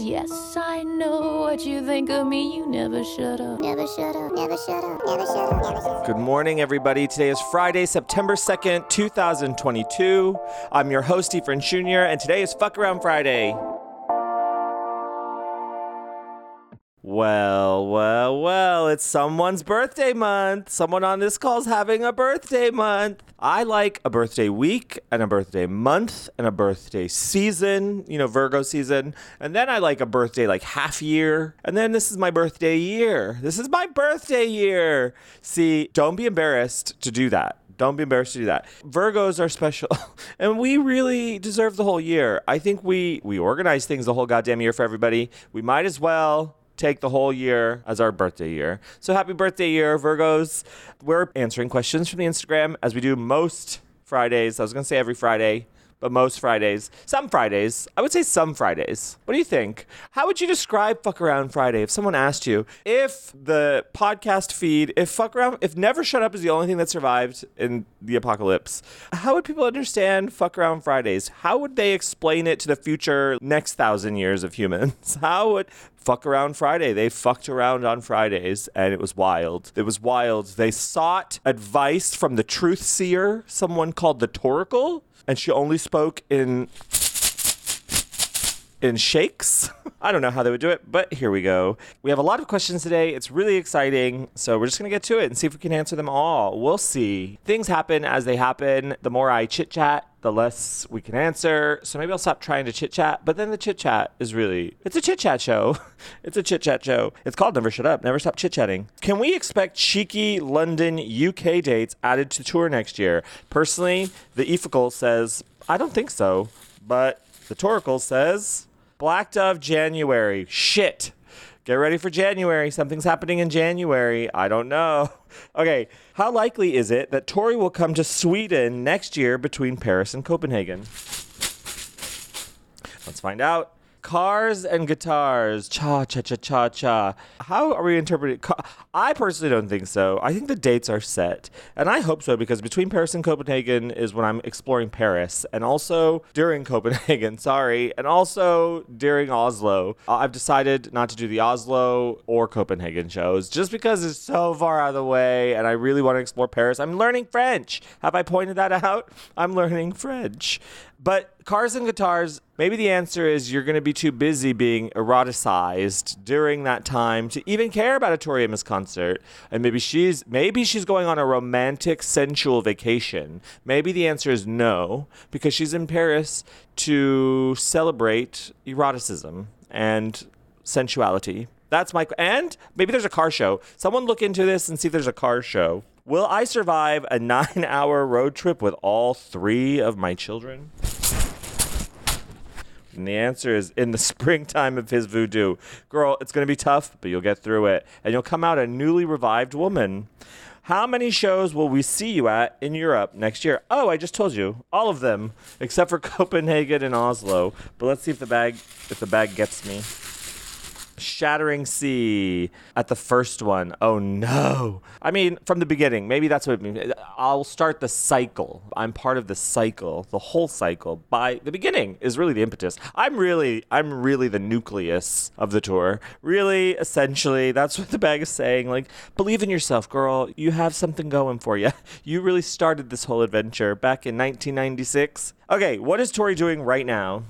Yes, I know what you think of me. You never shut up. Never shut up, never shut up, never shut up, never shut up. Good morning, everybody. Today is Friday, September 2nd, 2022. I'm your host, Efren Jr., and today is Fuck Around Friday. Well, well, well, it's someone's birthday month. Someone on this call's having a birthday month. I like a birthday week and a birthday month and a birthday season, you know, Virgo season. And then I like a birthday like half year. And then this is my birthday year. This is my birthday year. See, don't be embarrassed to do that. Don't be embarrassed to do that. Virgos are special, and we really deserve the whole year. I think we we organize things the whole goddamn year for everybody. We might as well take the whole year as our birthday year. So happy birthday year, Virgos. We're answering questions from the Instagram as we do most Fridays. I was going to say every Friday, but most Fridays. Some Fridays. I would say some Fridays. What do you think? How would you describe Fuck Around Friday if someone asked you if the podcast feed, if Fuck Around, if Never Shut Up is the only thing that survived in the apocalypse, how would people understand Fuck Around Fridays? How would they explain it to the future next thousand years of humans? How would Fuck Around Friday. They fucked around on Fridays and it was wild. It was wild. They sought advice from the truth seer, someone called the Toracle, and she only spoke in in shakes. I don't know how they would do it, but here we go. We have a lot of questions today. It's really exciting. So we're just going to get to it and see if we can answer them all. We'll see. Things happen as they happen. The more I chit chat, the less we can answer. So maybe I'll stop trying to chit chat. But then the chit chat is really, it's a chit chat show. it's a chit chat show. It's called Never Shut Up, Never Stop Chit Chatting. Can we expect cheeky London UK dates added to tour next year? Personally, the Efical says, I don't think so. But the Toracle says, Black Dove January. Shit. Get ready for January. Something's happening in January. I don't know. Okay, how likely is it that Tori will come to Sweden next year between Paris and Copenhagen? Let's find out. Cars and guitars. Cha cha cha cha cha. How are we interpreting? Ca- I personally don't think so. I think the dates are set. And I hope so because between Paris and Copenhagen is when I'm exploring Paris and also during Copenhagen, sorry, and also during Oslo. Uh, I've decided not to do the Oslo or Copenhagen shows just because it's so far out of the way and I really want to explore Paris. I'm learning French. Have I pointed that out? I'm learning French. But cars and guitars, maybe the answer is you're going to be too busy being eroticized during that time to even care about a Tori Amos concert. And maybe she's maybe she's going on a romantic, sensual vacation. Maybe the answer is no, because she's in Paris to celebrate eroticism and sensuality. That's my and maybe there's a car show. Someone look into this and see if there's a car show. Will I survive a nine hour road trip with all three of my children? And the answer is in the springtime of his voodoo. Girl, it's going to be tough, but you'll get through it. And you'll come out a newly revived woman. How many shows will we see you at in Europe next year? Oh, I just told you. All of them, except for Copenhagen and Oslo. But let's see if the bag if the bag gets me. Shattering Sea at the first one. Oh no. I mean, from the beginning, maybe that's what it means. I'll start the cycle. I'm part of the cycle, the whole cycle. By the beginning is really the impetus. I'm really, I'm really the nucleus of the tour. Really, essentially, that's what the bag is saying. Like, believe in yourself, girl. You have something going for you. You really started this whole adventure back in 1996. Okay, what is Tori doing right now?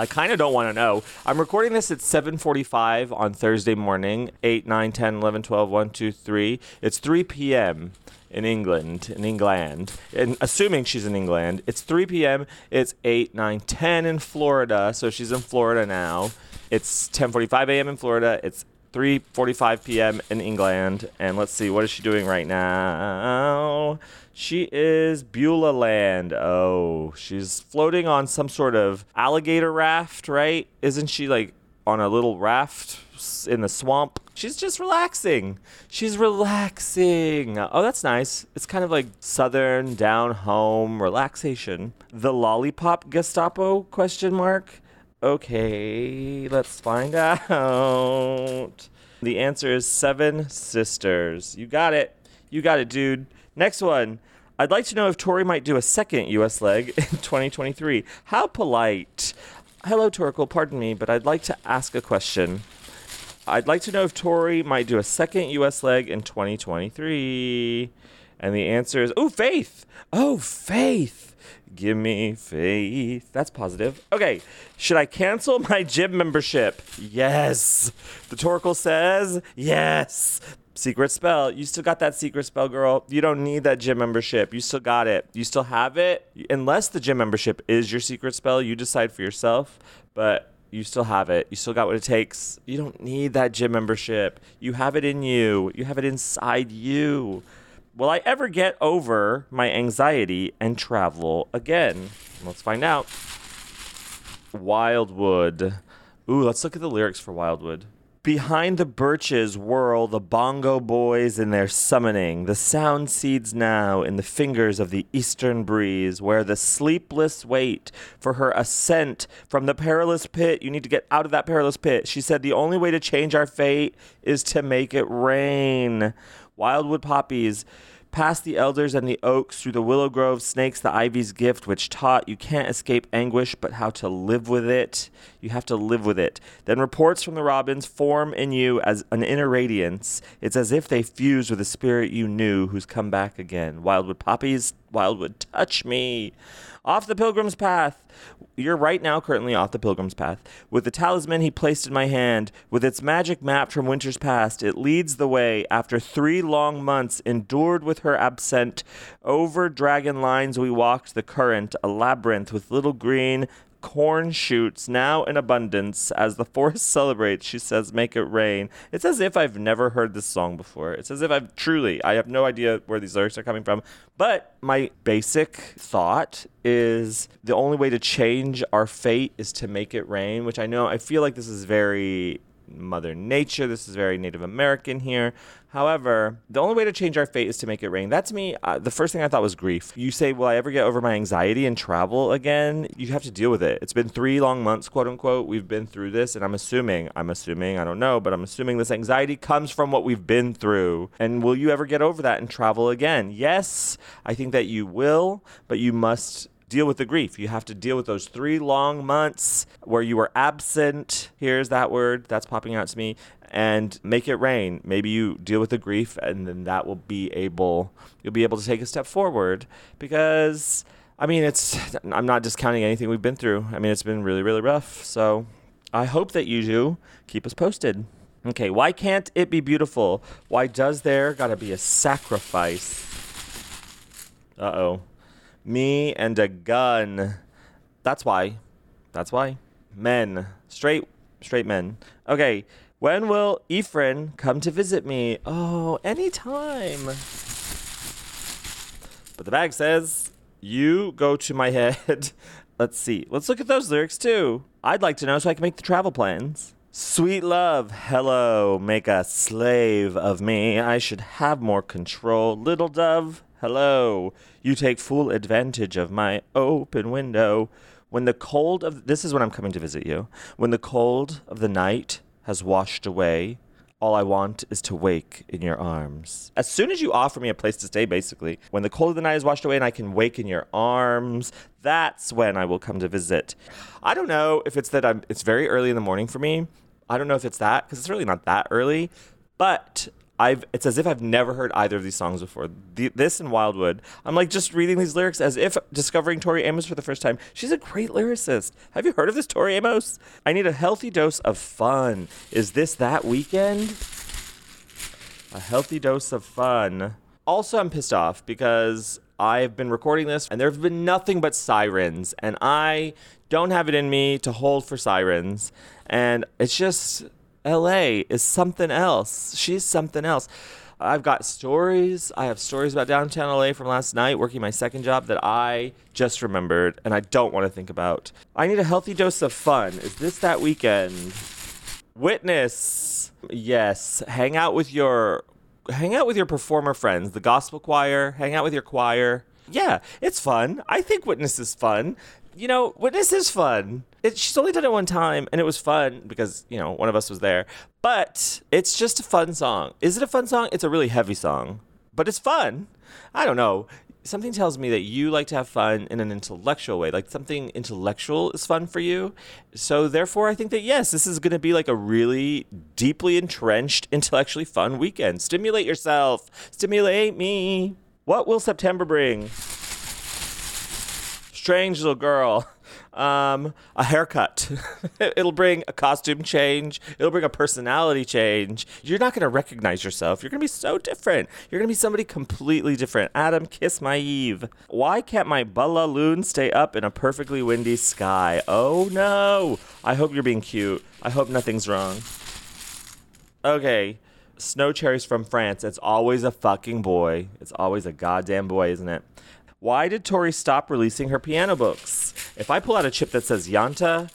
I kind of don't want to know. I'm recording this at 7:45 on Thursday morning, 8, 9, 10, 11, 12, 1, 2, 3. It's 3 p.m. in England, in England. And assuming she's in England, it's 3 p.m. It's 8, 9, 10 in Florida. So she's in Florida now. It's 10:45 a.m. in Florida. It's 3:45 p.m. in England. And let's see what is she doing right now? She is Beulah Land. Oh, she's floating on some sort of alligator raft, right? Isn't she like on a little raft in the swamp? She's just relaxing. She's relaxing. Oh, that's nice. It's kind of like southern down home relaxation. The lollipop Gestapo question mark? Okay, let's find out. The answer is Seven Sisters. You got it. You got it, dude. Next one. I'd like to know if Tori might do a second US leg in 2023. How polite. Hello, Toracle. Pardon me, but I'd like to ask a question. I'd like to know if Tori might do a second U.S. leg in 2023. And the answer is, oh, Faith. Oh, Faith. Give me faith. That's positive. Okay. Should I cancel my gym membership? Yes. The Toracle says yes. Secret spell. You still got that secret spell, girl. You don't need that gym membership. You still got it. You still have it. Unless the gym membership is your secret spell, you decide for yourself. But you still have it. You still got what it takes. You don't need that gym membership. You have it in you. You have it inside you. Will I ever get over my anxiety and travel again? Let's find out. Wildwood. Ooh, let's look at the lyrics for Wildwood. Behind the birches whirl the bongo boys in their summoning. The sound seeds now in the fingers of the eastern breeze, where the sleepless wait for her ascent from the perilous pit. You need to get out of that perilous pit. She said the only way to change our fate is to make it rain. Wildwood poppies past the elders and the oaks, through the willow grove, snakes, the ivy's gift, which taught you can't escape anguish, but how to live with it. You have to live with it. Then reports from the robins form in you as an inner radiance. It's as if they fuse with a spirit you knew who's come back again. Wildwood poppies, wildwood, touch me. Off the pilgrim's path. You're right now currently off the pilgrim's path. With the talisman he placed in my hand, with its magic map from winter's past, it leads the way after three long months endured with her absent. Over dragon lines we walked the current, a labyrinth with little green corn shoots now in abundance as the forest celebrates she says make it rain it's as if i've never heard this song before it's as if i've truly i have no idea where these lyrics are coming from but my basic thought is the only way to change our fate is to make it rain which i know i feel like this is very Mother Nature. This is very Native American here. However, the only way to change our fate is to make it rain. That to me, uh, the first thing I thought was grief. You say, Will I ever get over my anxiety and travel again? You have to deal with it. It's been three long months, quote unquote. We've been through this, and I'm assuming, I'm assuming, I don't know, but I'm assuming this anxiety comes from what we've been through. And will you ever get over that and travel again? Yes, I think that you will, but you must deal with the grief. You have to deal with those three long months where you were absent. Here's that word that's popping out to me. And make it rain. Maybe you deal with the grief, and then that will be able, you'll be able to take a step forward because. I mean, it's. I'm not discounting anything we've been through. I mean, it's been really, really rough. So, I hope that you do keep us posted. Okay, why can't it be beautiful? Why does there gotta be a sacrifice? Uh oh. Me and a gun. That's why. That's why. Men. Straight straight men. Okay. When will Efren come to visit me? Oh, anytime. But the bag says, You go to my head. Let's see. Let's look at those lyrics too. I'd like to know so I can make the travel plans. Sweet love, hello, make a slave of me. I should have more control. Little dove, hello. You take full advantage of my open window. When the cold of this is when I'm coming to visit you. When the cold of the night has washed away, all I want is to wake in your arms. As soon as you offer me a place to stay, basically, when the cold of the night is washed away and I can wake in your arms, that's when I will come to visit. I don't know if it's that I'm, it's very early in the morning for me. I don't know if it's that, because it's really not that early, but I've, it's as if I've never heard either of these songs before. The, this and Wildwood. I'm like just reading these lyrics as if discovering Tori Amos for the first time. She's a great lyricist. Have you heard of this Tori Amos? I need a healthy dose of fun. Is this that weekend? A healthy dose of fun. Also, I'm pissed off because I've been recording this and there have been nothing but sirens, and I don't have it in me to hold for sirens. And it's just, LA is something else. She's something else. I've got stories. I have stories about downtown LA from last night working my second job that I just remembered and I don't want to think about. I need a healthy dose of fun. Is this that weekend? Witness. Yes. Hang out with your hang out with your performer friends, the gospel choir, hang out with your choir. Yeah, it's fun. I think Witness is fun. You know, Witness is fun. It, she's only done it one time, and it was fun because you know one of us was there. But it's just a fun song. Is it a fun song? It's a really heavy song, but it's fun. I don't know. something tells me that you like to have fun in an intellectual way. Like something intellectual is fun for you. So therefore, I think that yes, this is going to be like a really deeply entrenched, intellectually fun weekend. Stimulate yourself. Stimulate me. What will September bring? Strange little girl. Um, a haircut. It'll bring a costume change. It'll bring a personality change. You're not going to recognize yourself. You're going to be so different. You're going to be somebody completely different. Adam, kiss my Eve. Why can't my balloon stay up in a perfectly windy sky? Oh no. I hope you're being cute. I hope nothing's wrong. Okay. Snow cherries from France. It's always a fucking boy. It's always a goddamn boy, isn't it? Why did Tori stop releasing her piano books? If I pull out a chip that says Yanta,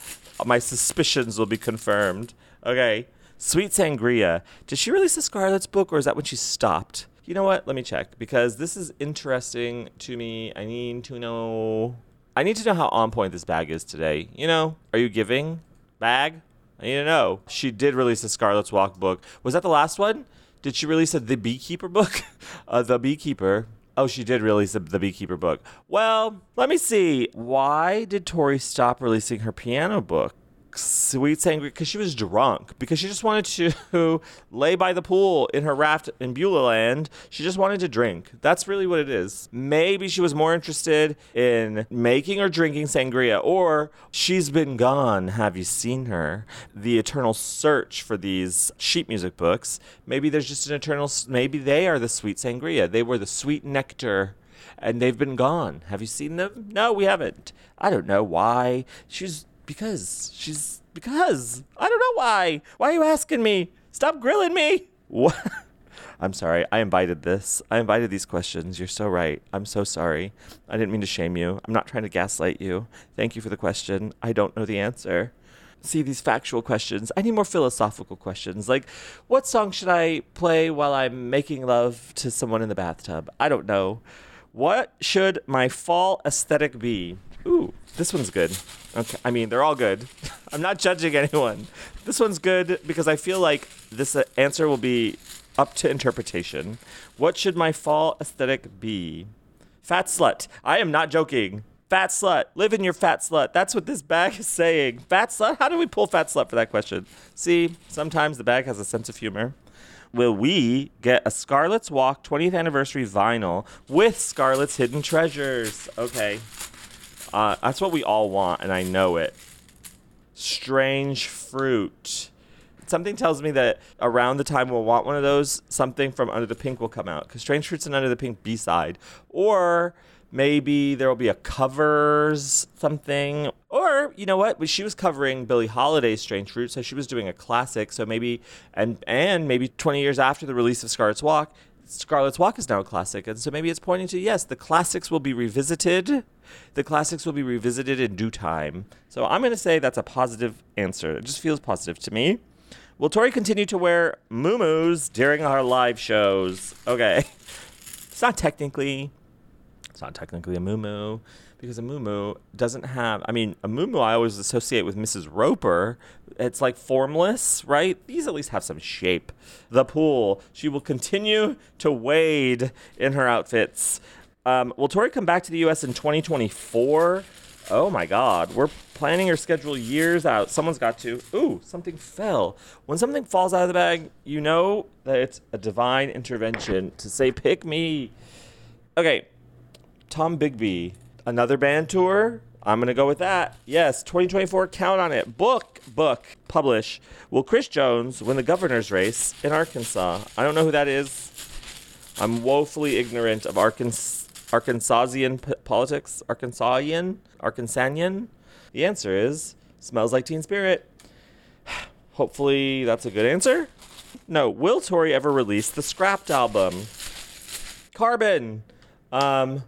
my suspicions will be confirmed. Okay. Sweet Sangria. Did she release the Scarlet's book or is that when she stopped? You know what? Let me check because this is interesting to me. I need to know. I need to know how on point this bag is today. You know, are you giving? Bag? I need to know. She did release the Scarlet's Walk book. Was that the last one? Did she release a The Beekeeper book? uh, the Beekeeper. Oh, she did release the, the Beekeeper book. Well, let me see. Why did Tori stop releasing her piano book? Sweet Sangria, because she was drunk, because she just wanted to lay by the pool in her raft in Beulah Land. She just wanted to drink. That's really what it is. Maybe she was more interested in making or drinking sangria, or she's been gone. Have you seen her? The eternal search for these sheet music books. Maybe there's just an eternal, maybe they are the sweet sangria. They were the sweet nectar and they've been gone. Have you seen them? No, we haven't. I don't know why. She's because she's because I don't know why. Why are you asking me? Stop grilling me. What? I'm sorry. I invited this. I invited these questions. You're so right. I'm so sorry. I didn't mean to shame you. I'm not trying to gaslight you. Thank you for the question. I don't know the answer. See these factual questions. I need more philosophical questions. Like, what song should I play while I'm making love to someone in the bathtub? I don't know. What should my fall aesthetic be? Ooh, this one's good. Okay, I mean, they're all good. I'm not judging anyone. This one's good because I feel like this uh, answer will be up to interpretation. What should my fall aesthetic be? Fat slut. I am not joking. Fat slut. Live in your fat slut. That's what this bag is saying. Fat slut? How do we pull fat slut for that question? See, sometimes the bag has a sense of humor. Will we get a Scarlet's Walk 20th anniversary vinyl with Scarlet's Hidden Treasures? Okay. Uh, that's what we all want, and I know it. Strange fruit. Something tells me that around the time we'll want one of those, something from Under the Pink will come out. Because Strange Fruit's an Under the Pink B side. Or maybe there will be a covers something. Or, you know what? She was covering Billie Holiday's Strange Fruit, so she was doing a classic. So maybe, and, and maybe 20 years after the release of Scarlet's Walk, Scarlet's Walk is now a classic. And so maybe it's pointing to yes, the classics will be revisited. The classics will be revisited in due time. So I'm going to say that's a positive answer. It just feels positive to me. Will Tori continue to wear muumuus during our live shows? Okay. It's not technically it's not technically a muumuu because a muumuu doesn't have I mean, a muumuu I always associate with Mrs. Roper. It's like formless, right? These at least have some shape. The pool. She will continue to wade in her outfits. Um, will Tori come back to the US in 2024? Oh my God. We're planning her schedule years out. Someone's got to. Ooh, something fell. When something falls out of the bag, you know that it's a divine intervention to say, pick me. Okay. Tom Bigby, another band tour. I'm going to go with that. Yes, 2024, count on it. Book, book, publish. Will Chris Jones win the governor's race in Arkansas? I don't know who that is. I'm woefully ignorant of Arkansas. Arkansasian p- politics? Arkansasian? Arkansanian? The answer is smells like Teen Spirit. Hopefully that's a good answer. No, will Tori ever release the Scrapped album? Carbon. Um,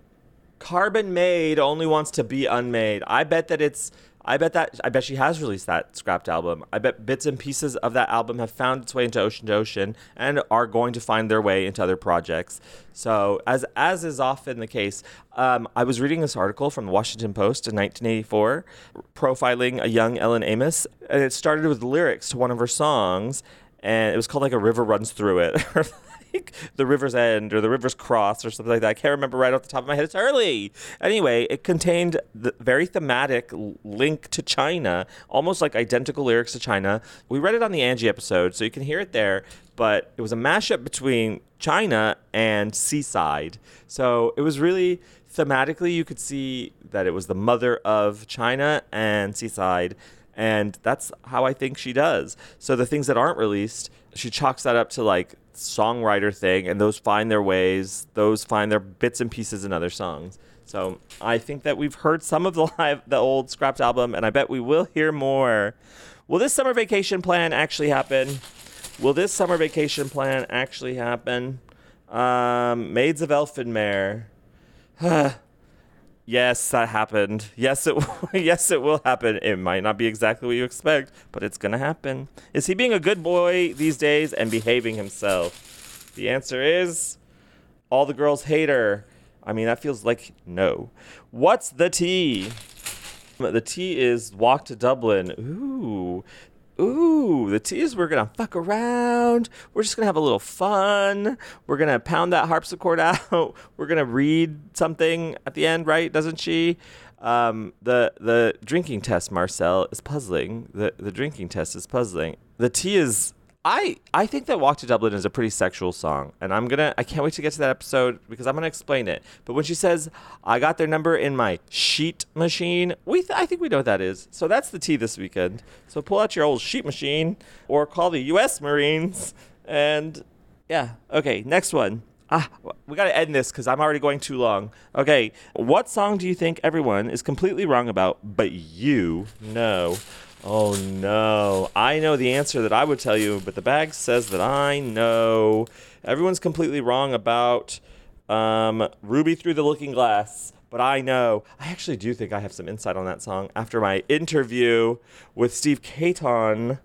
Carbon Made only wants to be unmade. I bet that it's. I bet that. I bet she has released that scrapped album. I bet bits and pieces of that album have found its way into Ocean to Ocean and are going to find their way into other projects. So, as as is often the case, um, I was reading this article from the Washington Post in 1984, profiling a young Ellen Amos, and it started with lyrics to one of her songs, and it was called like "A River Runs Through It." like the River's End or the River's Cross or something like that. I can't remember right off the top of my head. It's early. Anyway, it contained the very thematic link to China, almost like identical lyrics to China. We read it on the Angie episode, so you can hear it there. But it was a mashup between China and Seaside. So it was really thematically, you could see that it was the mother of China and Seaside. And that's how I think she does. So the things that aren't released, she chalks that up to like songwriter thing, and those find their ways. Those find their bits and pieces in other songs. So I think that we've heard some of the live, the old scrapped album, and I bet we will hear more. Will this summer vacation plan actually happen? Will this summer vacation plan actually happen? Um, Maids of Elfinmere. Yes, that happened. Yes, it yes it will happen. It might not be exactly what you expect, but it's gonna happen. Is he being a good boy these days and behaving himself? The answer is all the girls hate her. I mean, that feels like no. What's the tea? The tea is walk to Dublin. Ooh. Ooh, the tea is we're gonna fuck around. We're just gonna have a little fun. We're gonna pound that harpsichord out. We're gonna read something at the end, right? Doesn't she? Um, the the drinking test, Marcel, is puzzling. The the drinking test is puzzling. The tea is I I think that Walk to Dublin is a pretty sexual song, and I'm gonna I can't wait to get to that episode because I'm gonna explain it. But when she says I got their number in my sheet machine, we th- I think we know what that is. So that's the tea this weekend. So pull out your old sheet machine or call the U.S. Marines, and yeah, okay, next one. Ah, we got to end this because I'm already going too long. Okay, what song do you think everyone is completely wrong about, but you know? Oh no, I know the answer that I would tell you, but the bag says that I know. Everyone's completely wrong about um, Ruby Through the Looking Glass, but I know. I actually do think I have some insight on that song after my interview with Steve Caton.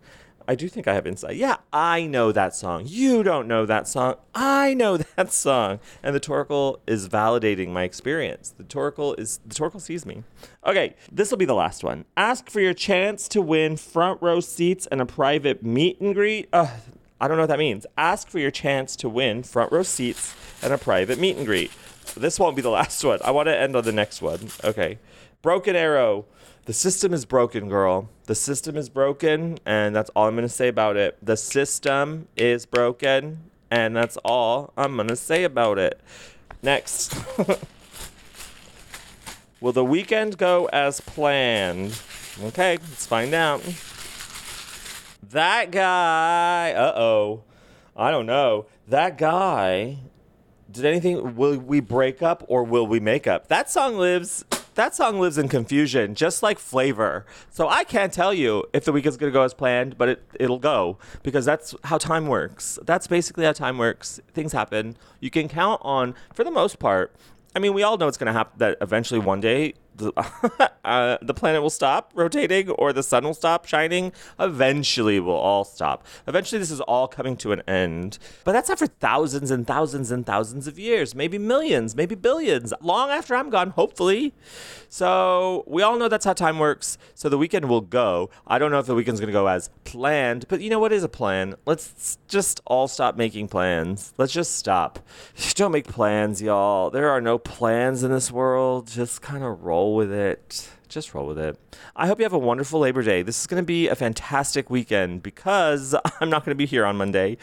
I do think I have insight. Yeah, I know that song. You don't know that song. I know that song. And the Toracle is validating my experience. The Toracle is the Toracle sees me. Okay, this will be the last one. Ask for your chance to win front row seats and a private meet and greet. I don't know what that means. Ask for your chance to win front row seats and a private meet and greet. This won't be the last one. I want to end on the next one. Okay. Broken Arrow. The system is broken, girl. The system is broken, and that's all I'm going to say about it. The system is broken, and that's all I'm going to say about it. Next. Will the weekend go as planned? Okay, let's find out. That guy, uh oh. I don't know. That guy, did anything, will we break up or will we make up? That song lives. That song lives in confusion, just like flavor. So I can't tell you if the week is gonna go as planned, but it, it'll go because that's how time works. That's basically how time works. Things happen. You can count on, for the most part, I mean, we all know it's going to happen that eventually one day the, uh, the planet will stop rotating or the sun will stop shining. Eventually, we'll all stop. Eventually, this is all coming to an end. But that's for thousands and thousands and thousands of years, maybe millions, maybe billions, long after I'm gone, hopefully. So, we all know that's how time works. So, the weekend will go. I don't know if the weekend's going to go as planned, but you know what is a plan? Let's just all stop making plans. Let's just stop. Don't make plans, y'all. There are no plans in this world. Just kind of roll with it. Just roll with it. I hope you have a wonderful Labor Day. This is going to be a fantastic weekend because I'm not going to be here on Monday.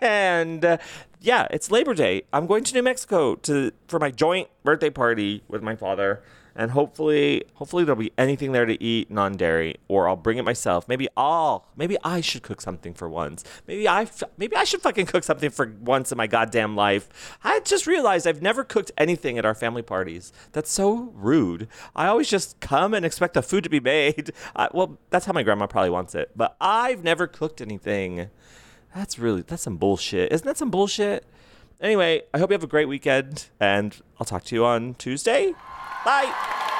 And uh, yeah, it's Labor Day. I'm going to New Mexico to for my joint birthday party with my father. And hopefully, hopefully there'll be anything there to eat non-dairy, or I'll bring it myself. Maybe I'll, maybe I should cook something for once. Maybe I, maybe I should fucking cook something for once in my goddamn life. I just realized I've never cooked anything at our family parties. That's so rude. I always just come and expect the food to be made. I, well, that's how my grandma probably wants it. But I've never cooked anything. That's really, that's some bullshit. Isn't that some bullshit? Anyway, I hope you have a great weekend, and I'll talk to you on Tuesday. Bye.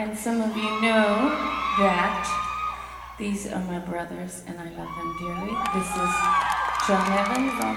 And some of you know that these are my brothers, and I love them dearly. This is John Evans on